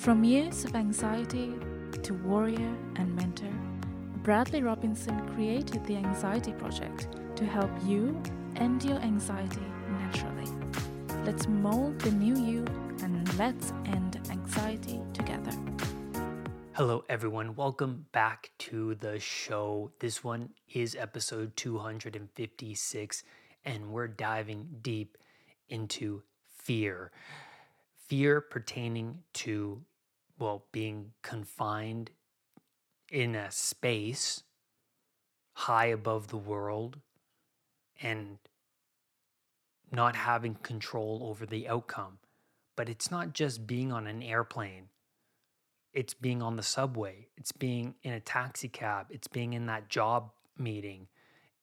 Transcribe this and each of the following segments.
From years of anxiety to warrior and mentor, Bradley Robinson created the Anxiety Project to help you end your anxiety naturally. Let's mold the new you and let's end anxiety together. Hello, everyone. Welcome back to the show. This one is episode 256, and we're diving deep into fear. Fear pertaining to, well, being confined in a space high above the world and not having control over the outcome. But it's not just being on an airplane, it's being on the subway, it's being in a taxi cab, it's being in that job meeting,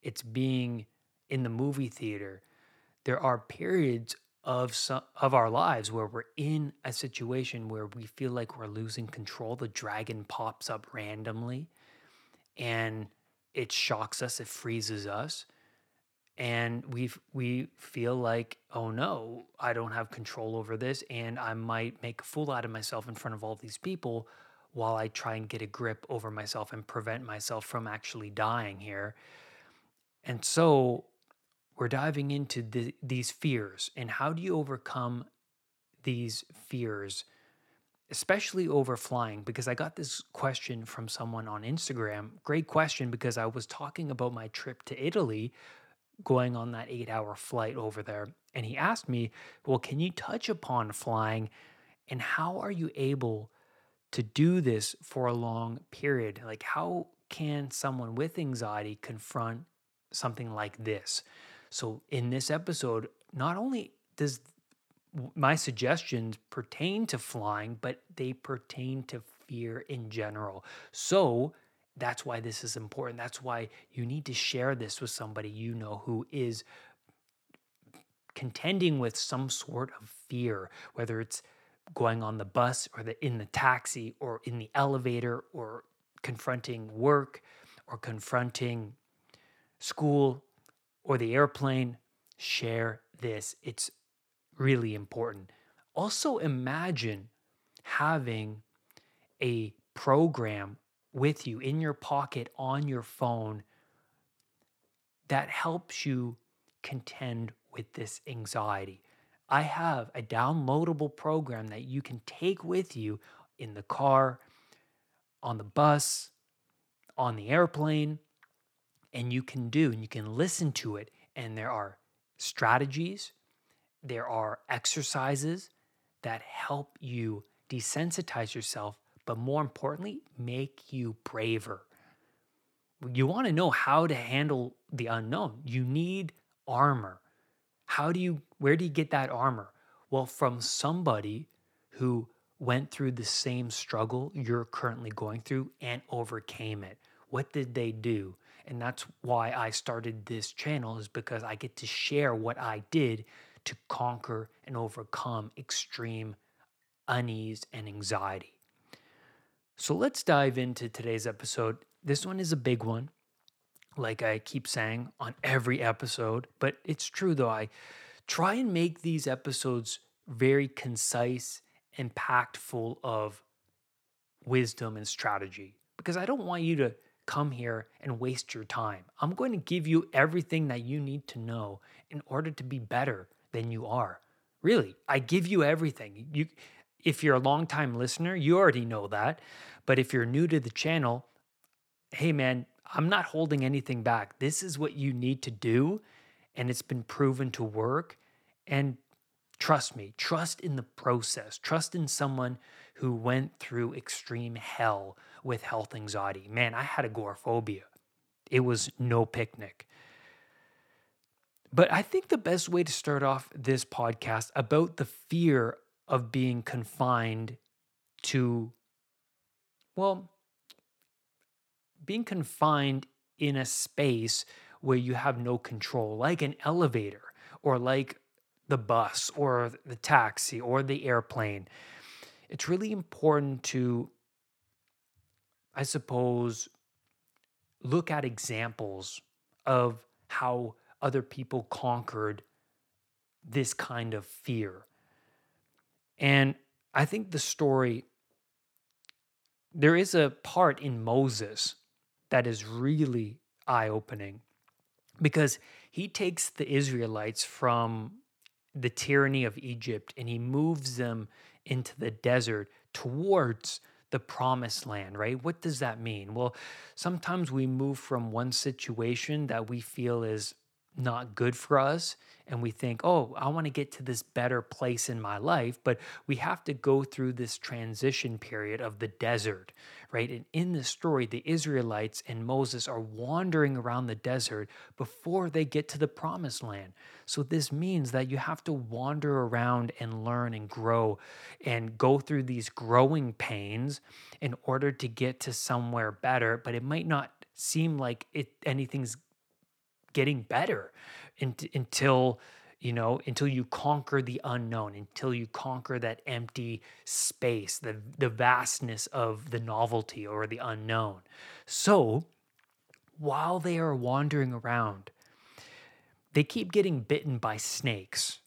it's being in the movie theater. There are periods of some, of our lives where we're in a situation where we feel like we're losing control. The dragon pops up randomly and it shocks us, it freezes us and we we feel like oh no i don't have control over this and i might make a fool out of myself in front of all these people while i try and get a grip over myself and prevent myself from actually dying here and so we're diving into the, these fears and how do you overcome these fears especially over flying because i got this question from someone on instagram great question because i was talking about my trip to italy going on that eight hour flight over there. And he asked me, Well, can you touch upon flying and how are you able to do this for a long period? Like, how can someone with anxiety confront something like this? So, in this episode, not only does my suggestions pertain to flying, but they pertain to fear in general. So, that's why this is important. That's why you need to share this with somebody you know who is contending with some sort of fear, whether it's going on the bus or the in the taxi or in the elevator or confronting work or confronting school or the airplane, share this. It's really important. Also imagine having a program with you in your pocket on your phone that helps you contend with this anxiety. I have a downloadable program that you can take with you in the car, on the bus, on the airplane, and you can do, and you can listen to it. And there are strategies, there are exercises that help you desensitize yourself but more importantly, make you braver. You want to know how to handle the unknown. You need armor. How do you, where do you get that armor? Well, from somebody who went through the same struggle you're currently going through and overcame it. What did they do? And that's why I started this channel, is because I get to share what I did to conquer and overcome extreme unease and anxiety. So let's dive into today's episode. This one is a big one, like I keep saying on every episode, but it's true though. I try and make these episodes very concise and packed full of wisdom and strategy because I don't want you to come here and waste your time. I'm going to give you everything that you need to know in order to be better than you are. Really, I give you everything. You if you're a long-time listener, you already know that. But if you're new to the channel, hey man, I'm not holding anything back. This is what you need to do, and it's been proven to work. And trust me, trust in the process, trust in someone who went through extreme hell with health anxiety. Man, I had agoraphobia, it was no picnic. But I think the best way to start off this podcast about the fear of being confined to, well, being confined in a space where you have no control, like an elevator or like the bus or the taxi or the airplane. It's really important to, I suppose, look at examples of how other people conquered this kind of fear. And I think the story there is a part in Moses that is really eye opening because he takes the Israelites from the tyranny of Egypt and he moves them into the desert towards the promised land, right? What does that mean? Well, sometimes we move from one situation that we feel is not good for us and we think, oh, I want to get to this better place in my life. But we have to go through this transition period of the desert, right? And in the story, the Israelites and Moses are wandering around the desert before they get to the promised land. So this means that you have to wander around and learn and grow and go through these growing pains in order to get to somewhere better. But it might not seem like it anything's getting better until you know until you conquer the unknown until you conquer that empty space the the vastness of the novelty or the unknown. So while they are wandering around they keep getting bitten by snakes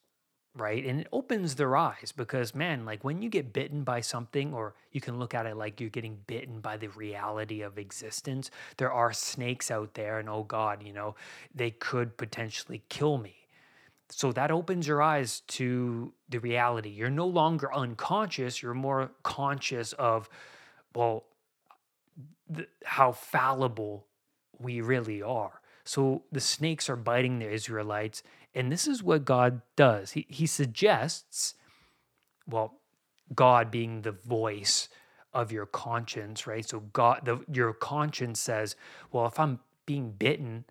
right? And it opens their eyes because, man, like when you get bitten by something, or you can look at it like you're getting bitten by the reality of existence, there are snakes out there, and oh God, you know, they could potentially kill me. So that opens your eyes to the reality. You're no longer unconscious, you're more conscious of, well, how fallible we really are. So the snakes are biting the Israelites and this is what God does. He, he suggests, well, God being the voice of your conscience, right? So God, the, your conscience says, well, if I'm being bitten,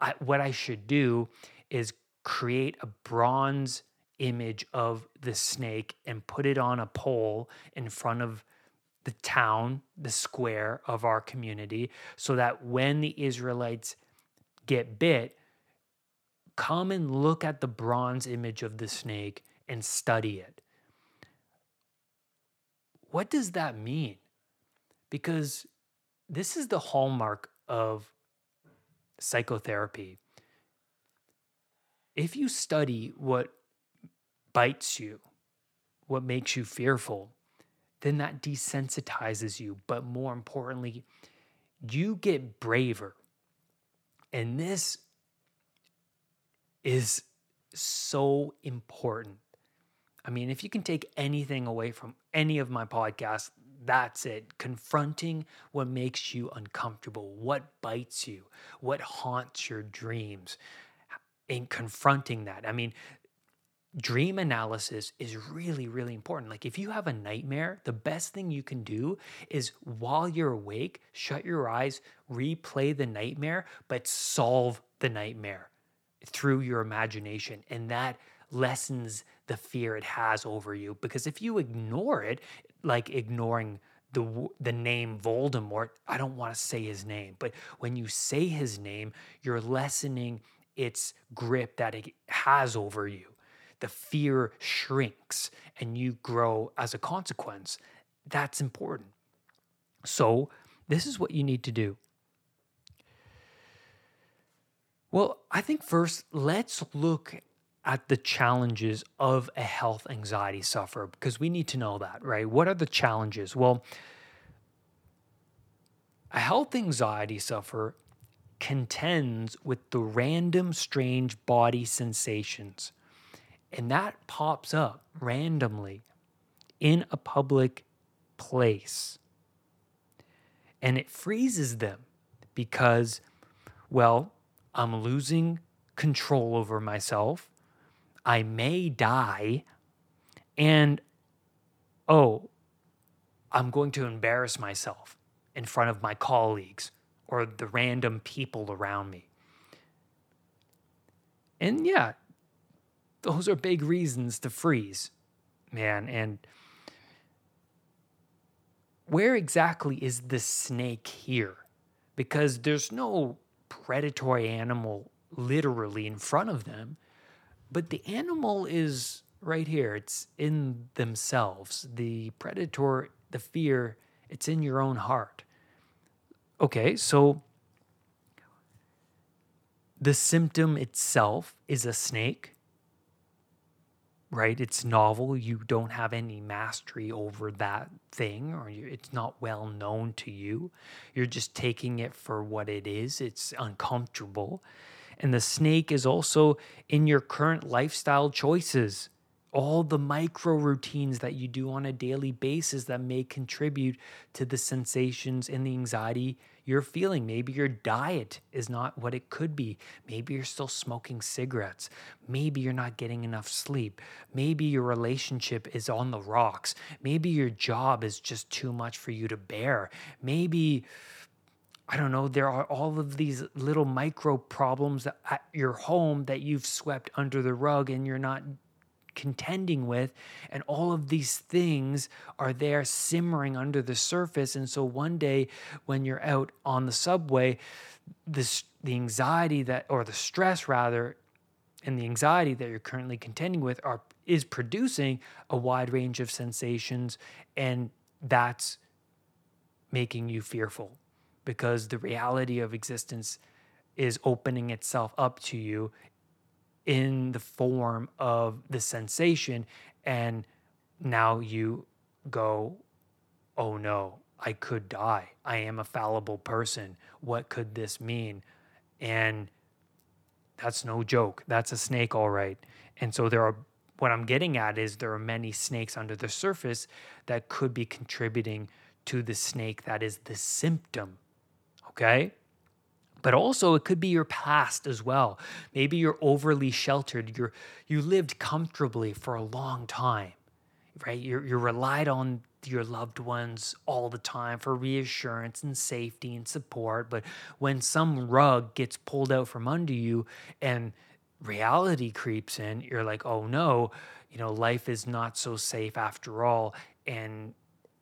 I, what I should do is create a bronze image of the snake and put it on a pole in front of the town, the square of our community, so that when the Israelites get bit, come and look at the bronze image of the snake and study it. What does that mean? Because this is the hallmark of psychotherapy. If you study what bites you, what makes you fearful, then that desensitizes you. But more importantly, you get braver. And this is so important. I mean, if you can take anything away from any of my podcasts, that's it. Confronting what makes you uncomfortable, what bites you, what haunts your dreams, and confronting that. I mean, dream analysis is really, really important. Like, if you have a nightmare, the best thing you can do is while you're awake, shut your eyes, replay the nightmare, but solve the nightmare through your imagination. And that lessens the fear it has over you. Because if you ignore it, like ignoring the the name Voldemort, I don't want to say his name, but when you say his name, you're lessening its grip that it has over you. The fear shrinks and you grow as a consequence. That's important. So, this is what you need to do. Well, I think first, let's look at the challenges of a health anxiety sufferer because we need to know that, right? What are the challenges? Well, a health anxiety sufferer contends with the random strange body sensations. And that pops up randomly in a public place. And it freezes them because, well, I'm losing control over myself. I may die. And oh, I'm going to embarrass myself in front of my colleagues or the random people around me. And yeah, those are big reasons to freeze, man. And where exactly is the snake here? Because there's no predatory animal literally in front of them, but the animal is right here. It's in themselves. The predator, the fear, it's in your own heart. Okay, so the symptom itself is a snake, right? It's novel. You don't have any mastery over that thing, or you, it's not well known to you. You're just taking it for what it is. It's uncomfortable. And the snake is also in your current lifestyle choices all the micro routines that you do on a daily basis that may contribute to the sensations and the anxiety you're feeling. Maybe your diet is not what it could be. Maybe you're still smoking cigarettes. Maybe you're not getting enough sleep. Maybe your relationship is on the rocks. Maybe your job is just too much for you to bear. Maybe. I don't know, there are all of these little micro problems at your home that you've swept under the rug and you're not contending with. And all of these things are there simmering under the surface. And so one day when you're out on the subway, this, the anxiety that, or the stress rather, and the anxiety that you're currently contending with are is producing a wide range of sensations and that's making you fearful because the reality of existence is opening itself up to you in the form of the sensation. And now you go, oh no, I could die. I am a fallible person. What could this mean? And that's no joke. That's a snake, all right. And so there are, what I'm getting at is there are many snakes under the surface that could be contributing to the snake that is the symptom. Okay? But also it could be your past as well. Maybe you're overly sheltered. You're you lived comfortably for a long time, right? You're you're relied on your loved ones all the time for reassurance and safety and support. But when some rug gets pulled out from under you and reality creeps in, you're like, oh no, you know, life is not so safe after all. And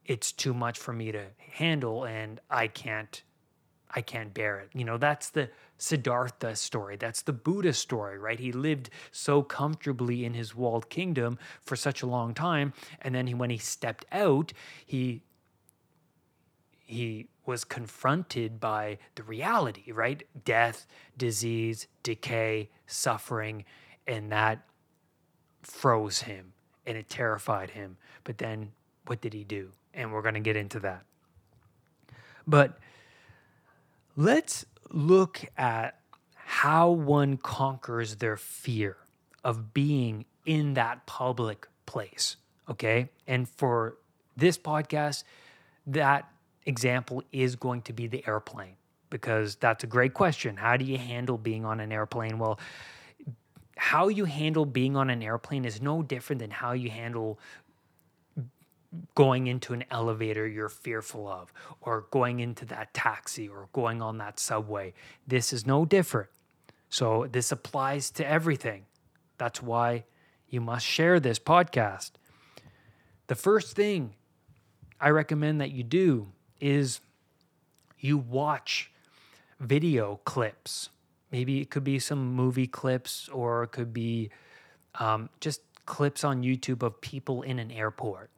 it's too much for me to handle and I can't I can't bear it. You know, that's the Siddhartha story. That's the Buddha story, right? He lived so comfortably in his walled kingdom for such a long time, and then he, when he stepped out, he he was confronted by the reality, right? Death, disease, decay, suffering, and that froze him and it terrified him. But then what did he do? And we're going to get into that. But Let's look at how one conquers their fear of being in that public place. Okay. And for this podcast, that example is going to be the airplane because that's a great question. How do you handle being on an airplane? Well, how you handle being on an airplane is no different than how you handle going into an elevator you're fearful of, or going into that taxi, or going on that subway. This is no different. So, this applies to everything. That's why you must share this podcast. The first thing I recommend that you do is you watch video clips. Maybe it could be some movie clips, or it could be um, just clips on YouTube of people in an airport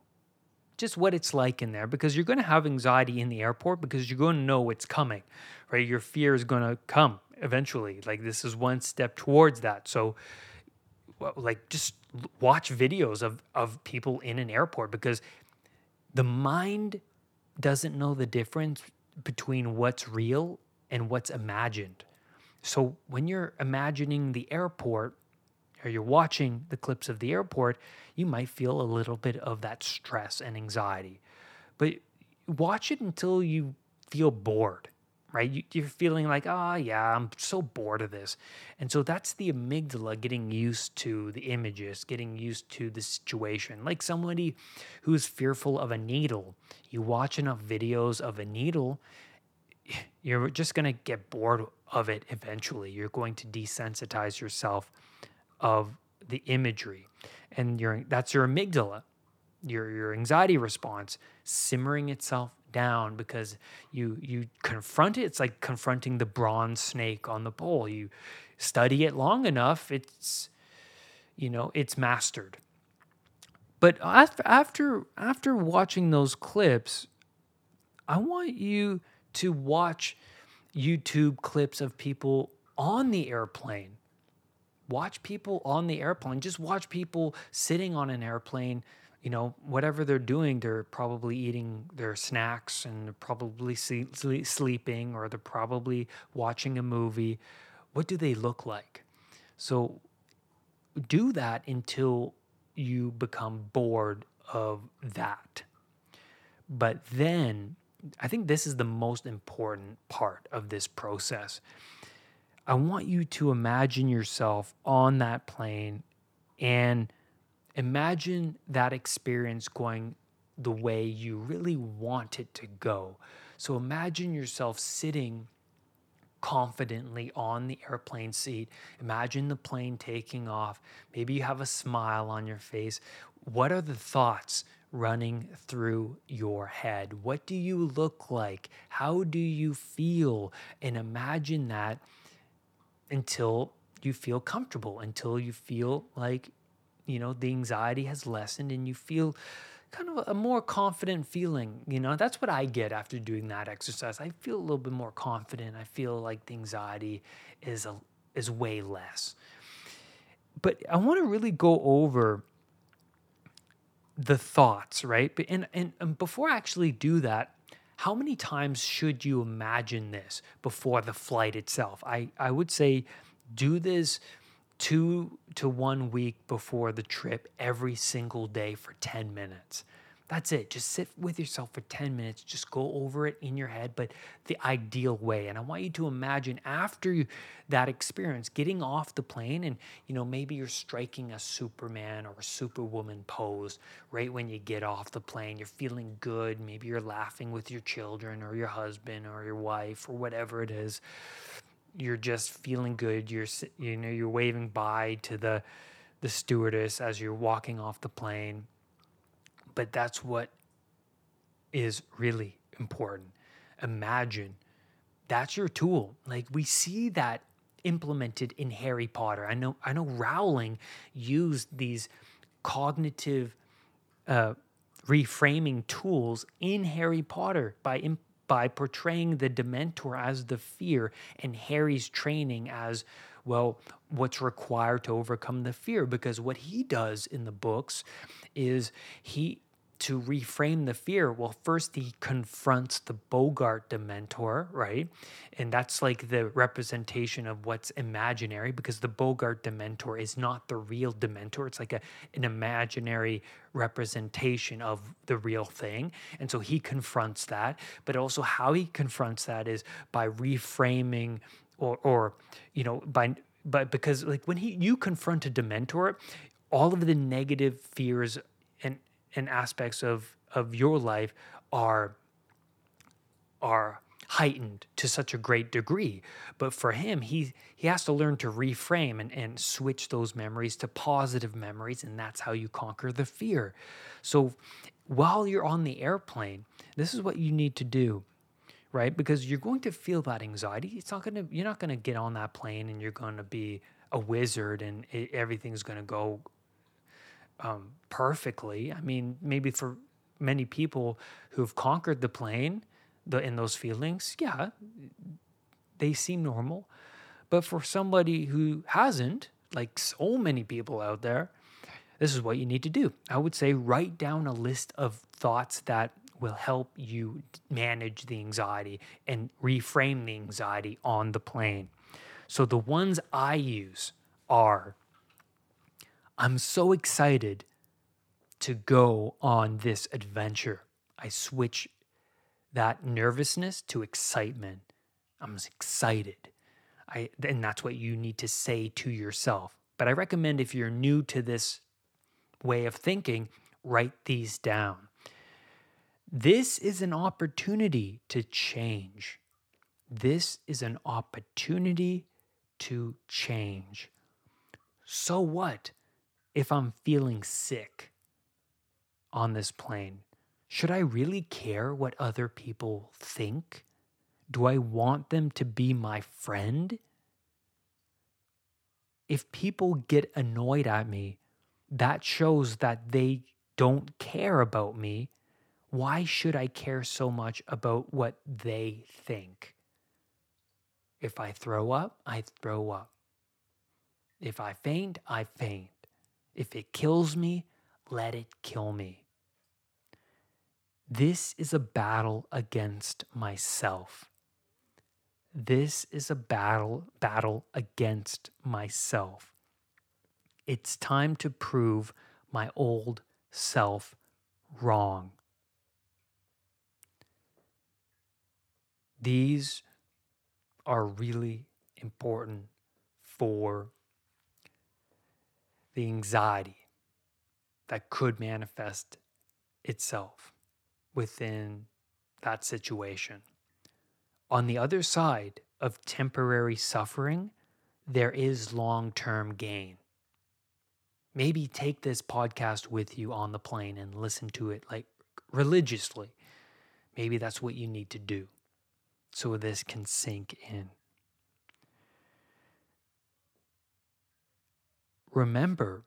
just what it's like in there because you're going to have anxiety in the airport because you're going to know it's coming, right? Your fear is going to come eventually. Like this is one step towards that. So, like, just watch videos of of people in an airport because the mind doesn't know the difference between what's real and what's imagined. So when you're imagining the airport or you're watching the clips of the airport, you might feel a little bit of that stress and anxiety. But watch it until you feel bored, right? You, are feeling like, oh, yeah, I'm so bored of this. And so that's the amygdala getting used to the images, getting used to the situation. Like somebody who's fearful of a needle, you watch enough videos of a needle, you're just going to get bored of it eventually. You're going to desensitize yourself of the imagery. And your that's your amygdala your your anxiety response simmering itself down because you you confront it. It's like confronting the bronze snake on the pole. You study it long enough it's you know it's mastered. But after after after watching those clips i want you to watch youtube clips of people on the airplane watch people on the airplane. Just watch people sitting on an airplane. You know, whatever they're doing, they're probably eating their snacks and they're probably sleep, sleeping or they're probably watching a movie. What do they look like? So do that until you become bored of that. But then I think this is the most important part of this process. I want you to imagine yourself on that plane and imagine that experience going the way you really want it to go. So imagine yourself sitting confidently on the airplane seat. Imagine the plane taking off. Maybe you have a smile on your face. What are the thoughts running through your head? What do you look like? How do you feel? And imagine that until you feel comfortable, until you feel like, you know, the anxiety has lessened and you feel kind of a more confident feeling. You know, that's what I get after doing that exercise. I feel a little bit more confident. I feel like the anxiety is a is way less. But I want to really go over the thoughts, right? And, and, and before I actually do that, how many times should you imagine this before the flight itself? I, I would say do this two to one week before the trip every single day for 10 minutes. That's it. Just sit with yourself for 10 minutes. Just go over it in your head, but the ideal way. And I want you to imagine after you, that experience, getting off the plane and, you know, maybe you're striking a Superman or a Superwoman pose right when you get off the plane. You're feeling good. Maybe you're laughing with your children or your husband or your wife or whatever it is. You're just feeling good. You're, you know, you're waving bye to the, the stewardess as you're walking off the plane but that's what is really important. Imagine that's your tool. Like we see that implemented in Harry Potter. I know I know Rowling used these cognitive uh, reframing tools in Harry Potter by imp- by portraying the Dementor as the fear and Harry's training as well what's required to overcome the fear because what he does in the books is he to reframe the fear, well, first he confronts the Boggart Dementor, right? And that's like the representation of what's imaginary because the Boggart Dementor is not the real Dementor. It's like a, an imaginary representation of the real thing. And so he confronts that. But also, how he confronts that is by reframing or, or you know, by but because like when he you confront a dementor all of the negative fears and aspects of of your life are are heightened to such a great degree. But for him he he has to learn to reframe and, and switch those memories to positive memories and that's how you conquer the fear. So while you're on the airplane this is what you need to do right? Because you're going to feel that anxiety. It's not to you're not going to get on that plane and you're going to be a wizard and it, everything's going to go um, perfectly. I mean, maybe for many people who've conquered the plane, the in those feelings, yeah, they seem normal. But for somebody who hasn't, like so many people out there, this is what you need to do. I would say write down a list of thoughts that will help you manage the anxiety and reframe the anxiety on the plane. So the ones I use are I'm so excited to go on this adventure. I switch that nervousness to excitement. I'm excited. I, and that's what you need to say to yourself. But I recommend if you're new to this way of thinking, write these down. This is an opportunity to change. This is an opportunity to change. So what? If I'm feeling sick on this plane, should I really care what other people think? Do I want them to be my friend? If people get annoyed at me, that shows that they don't care about me. Why should I care so much about what they think? If I throw up, I throw up. If I faint, I faint. If it kills me, let it kill me. This is a battle against myself. This is a battle battle against myself. It's time to prove my old self wrong. These are really important for the anxiety that could manifest itself within that situation. On the other side of temporary suffering, there is long term gain. Maybe take this podcast with you on the plane and listen to it like religiously. Maybe that's what you need to do so this can sink in. Remember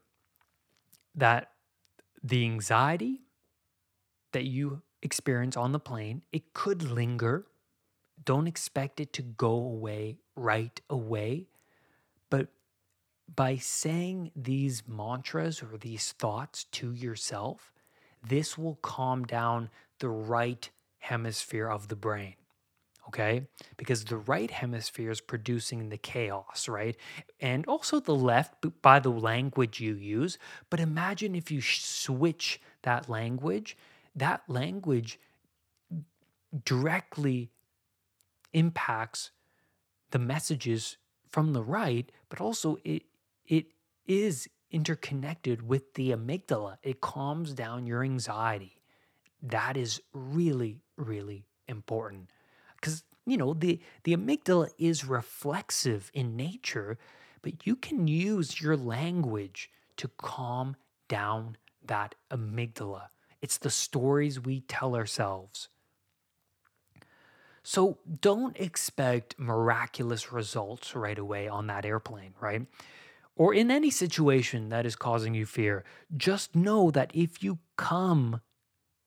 that the anxiety that you experience on the plane, it could linger. Don't expect it to go away right away. But by saying these mantras or these thoughts to yourself, this will calm down the right hemisphere of the brain okay? Because the right hemisphere is producing the chaos, right? And also the left by the language you use. But imagine if you switch that language, that language directly impacts the messages from the right, but also it it is interconnected with the amygdala. It calms down your anxiety. That is really, really important because you know the the amygdala is reflexive in nature but you can use your language to calm down that amygdala. It's the stories we tell ourselves. So don't expect miraculous results right away on that airplane right? Or in any situation that is causing you fear just know that if you come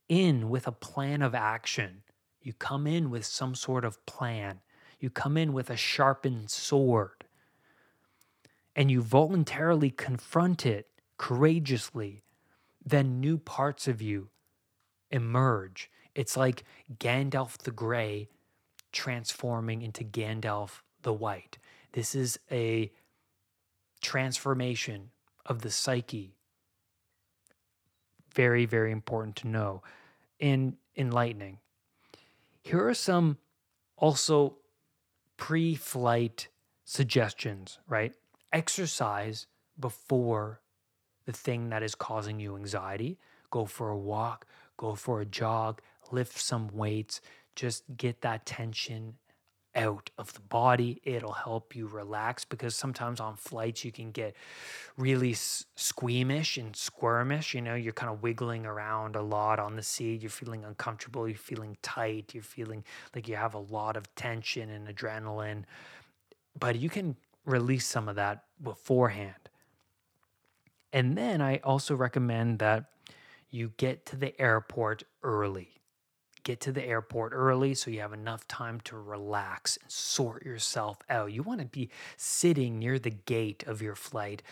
in with a plan of action you come in with some sort of plan. You come in with a sharpened sword. And you voluntarily confront it courageously. Then new parts of you emerge. It's like Gandalf the Grey transforming into Gandalf the White. This is a transformation of the psyche. Very, very important to know and enlightening. Here are some also pre flight suggestions, right? Exercise before the thing that is causing you anxiety. Go for a walk, go for a jog, lift some weights, just get that tension out of the body. It'll help you relax because sometimes on flights you can get really squeamish and squirmish. You know, you're kind of wiggling around a lot on the seat. You're feeling uncomfortable. You're feeling tight. You're feeling like you have a lot of tension and adrenaline. But you can release some of that beforehand. And then I also recommend that you get to the airport early get to the airport early so you have enough time to relax and sort yourself out. You want to be sitting near the gate of your flight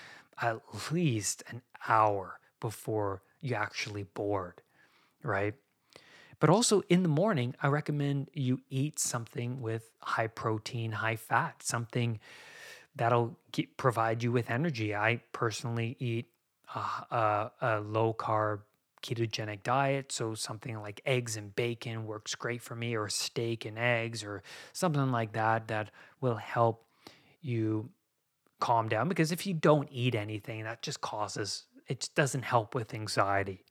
at least an hour before you actually board, right? But also in the morning, I recommend you eat something with high protein, high fat, something that'll get, provide you with energy. I personally eat a, a, a low carb ketogenic diet. So something like eggs and bacon works great for me, or steak and eggs, or something like that, that will help you calm down. Because if you don't eat anything, that just causes, it doesn't help with anxiety.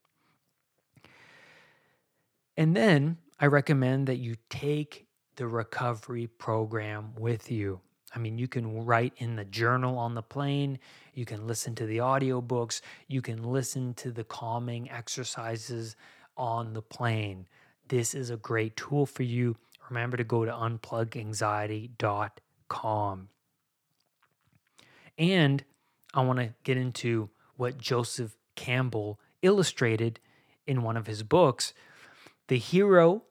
And then I recommend that you take the recovery program with you. I mean, you can write in the journal on the plane, you can listen to the audiobooks, you can listen to the calming exercises on the plane. This is a great tool for you. Remember to go to unpluganxiety.com. And I want to get into what Joseph Campbell illustrated in one of his books. The hero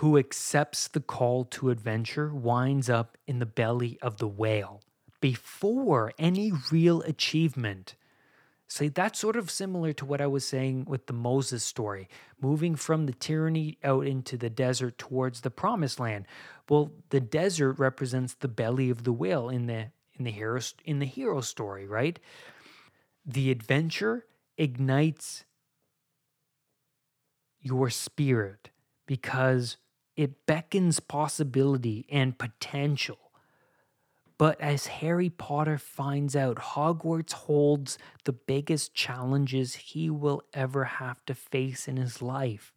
who accepts the call to adventure winds up in the belly of the whale. before any real achievement. See, that's sort of similar to what I was saying with the Moses story, moving from the tyranny out into the desert towards the promised land. Well, the desert represents the belly of the whale in the in the hero in the hero story, right? The adventure ignites your spirit because it beckons possibility and potential. But as Harry Potter finds out, Hogwarts holds the biggest challenges he will ever have to face in his life.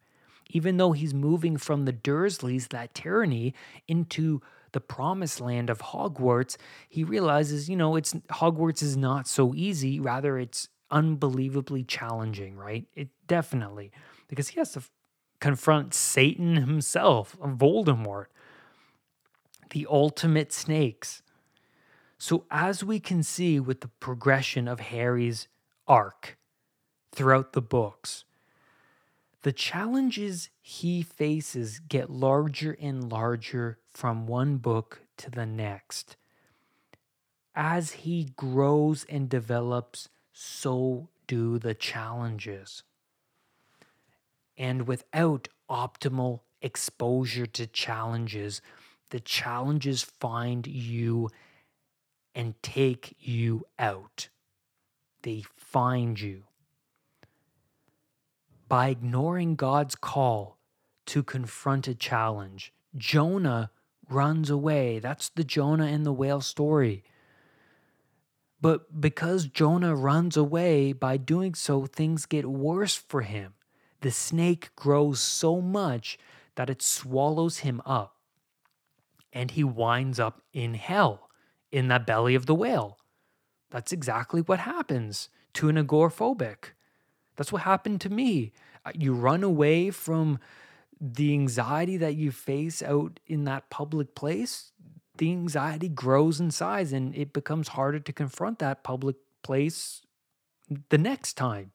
Even though he's moving from the Dursleys, that tyranny, into the promised land of Hogwarts, he realizes, you know, it's Hogwarts is not so easy. Rather, it's unbelievably challenging, right? It definitely because he has to confront Satan himself, Voldemort, the ultimate snakes. So, as we can see with the progression of Harry's arc throughout the books, the challenges he faces get larger and larger from one book to the next. As he grows and develops, so do the challenges. And without optimal exposure to challenges, the challenges find you and take you out. They find you. By ignoring God's call to confront a challenge, Jonah runs away. That's the Jonah and the whale story. But because Jonah runs away, by doing so, things get worse for him. The snake grows so much that it swallows him up, and he winds up in hell in the belly of the whale. That's exactly what happens to an agoraphobic. That's what happened to me. Uh, you run away from the anxiety that you face out in that public place. The anxiety grows in size and it becomes harder to confront that public place the next time.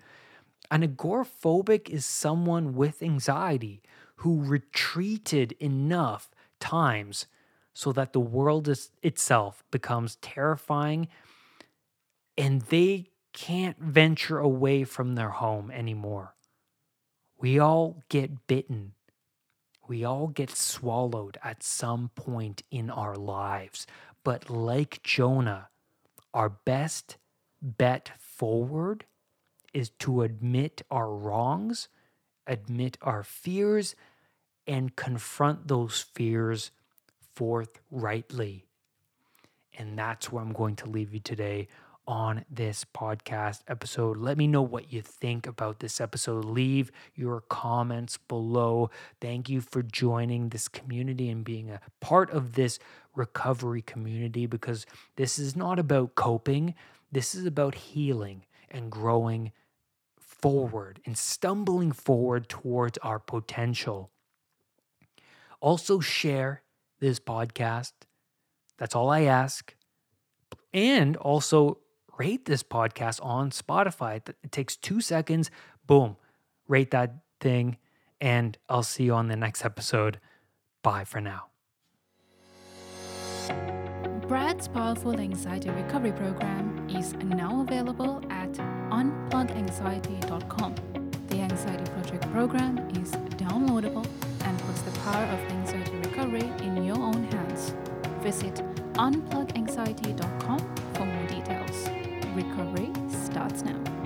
An agoraphobic is someone with anxiety who retreated enough times so that the world is, itself becomes terrifying and they can't venture away from their home anymore. We all get bitten. We all get swallowed at some point in our lives. But like Jonah, our best bet forward is to admit our wrongs, admit our fears, and confront those fears forthrightly. And that's where I'm going to leave you today on this podcast episode. Let me know what you think about this episode. Leave your comments below. Thank you for joining this community and being a part of this recovery community because this is not about coping, this is about healing and growing forward and stumbling forward towards our potential. Also, share this podcast. That's all I ask. And also rate this podcast on Spotify. It takes two seconds. Boom, rate that thing. And I'll see you on the next episode. Bye for now. Brad's powerful anxiety recovery program is now available at unpluganxiety.com. The Anxiety Project program is downloadable and puts the power of anxiety recovery in your own hands. Visit unpluganxiety.com for more details. Recovery starts now.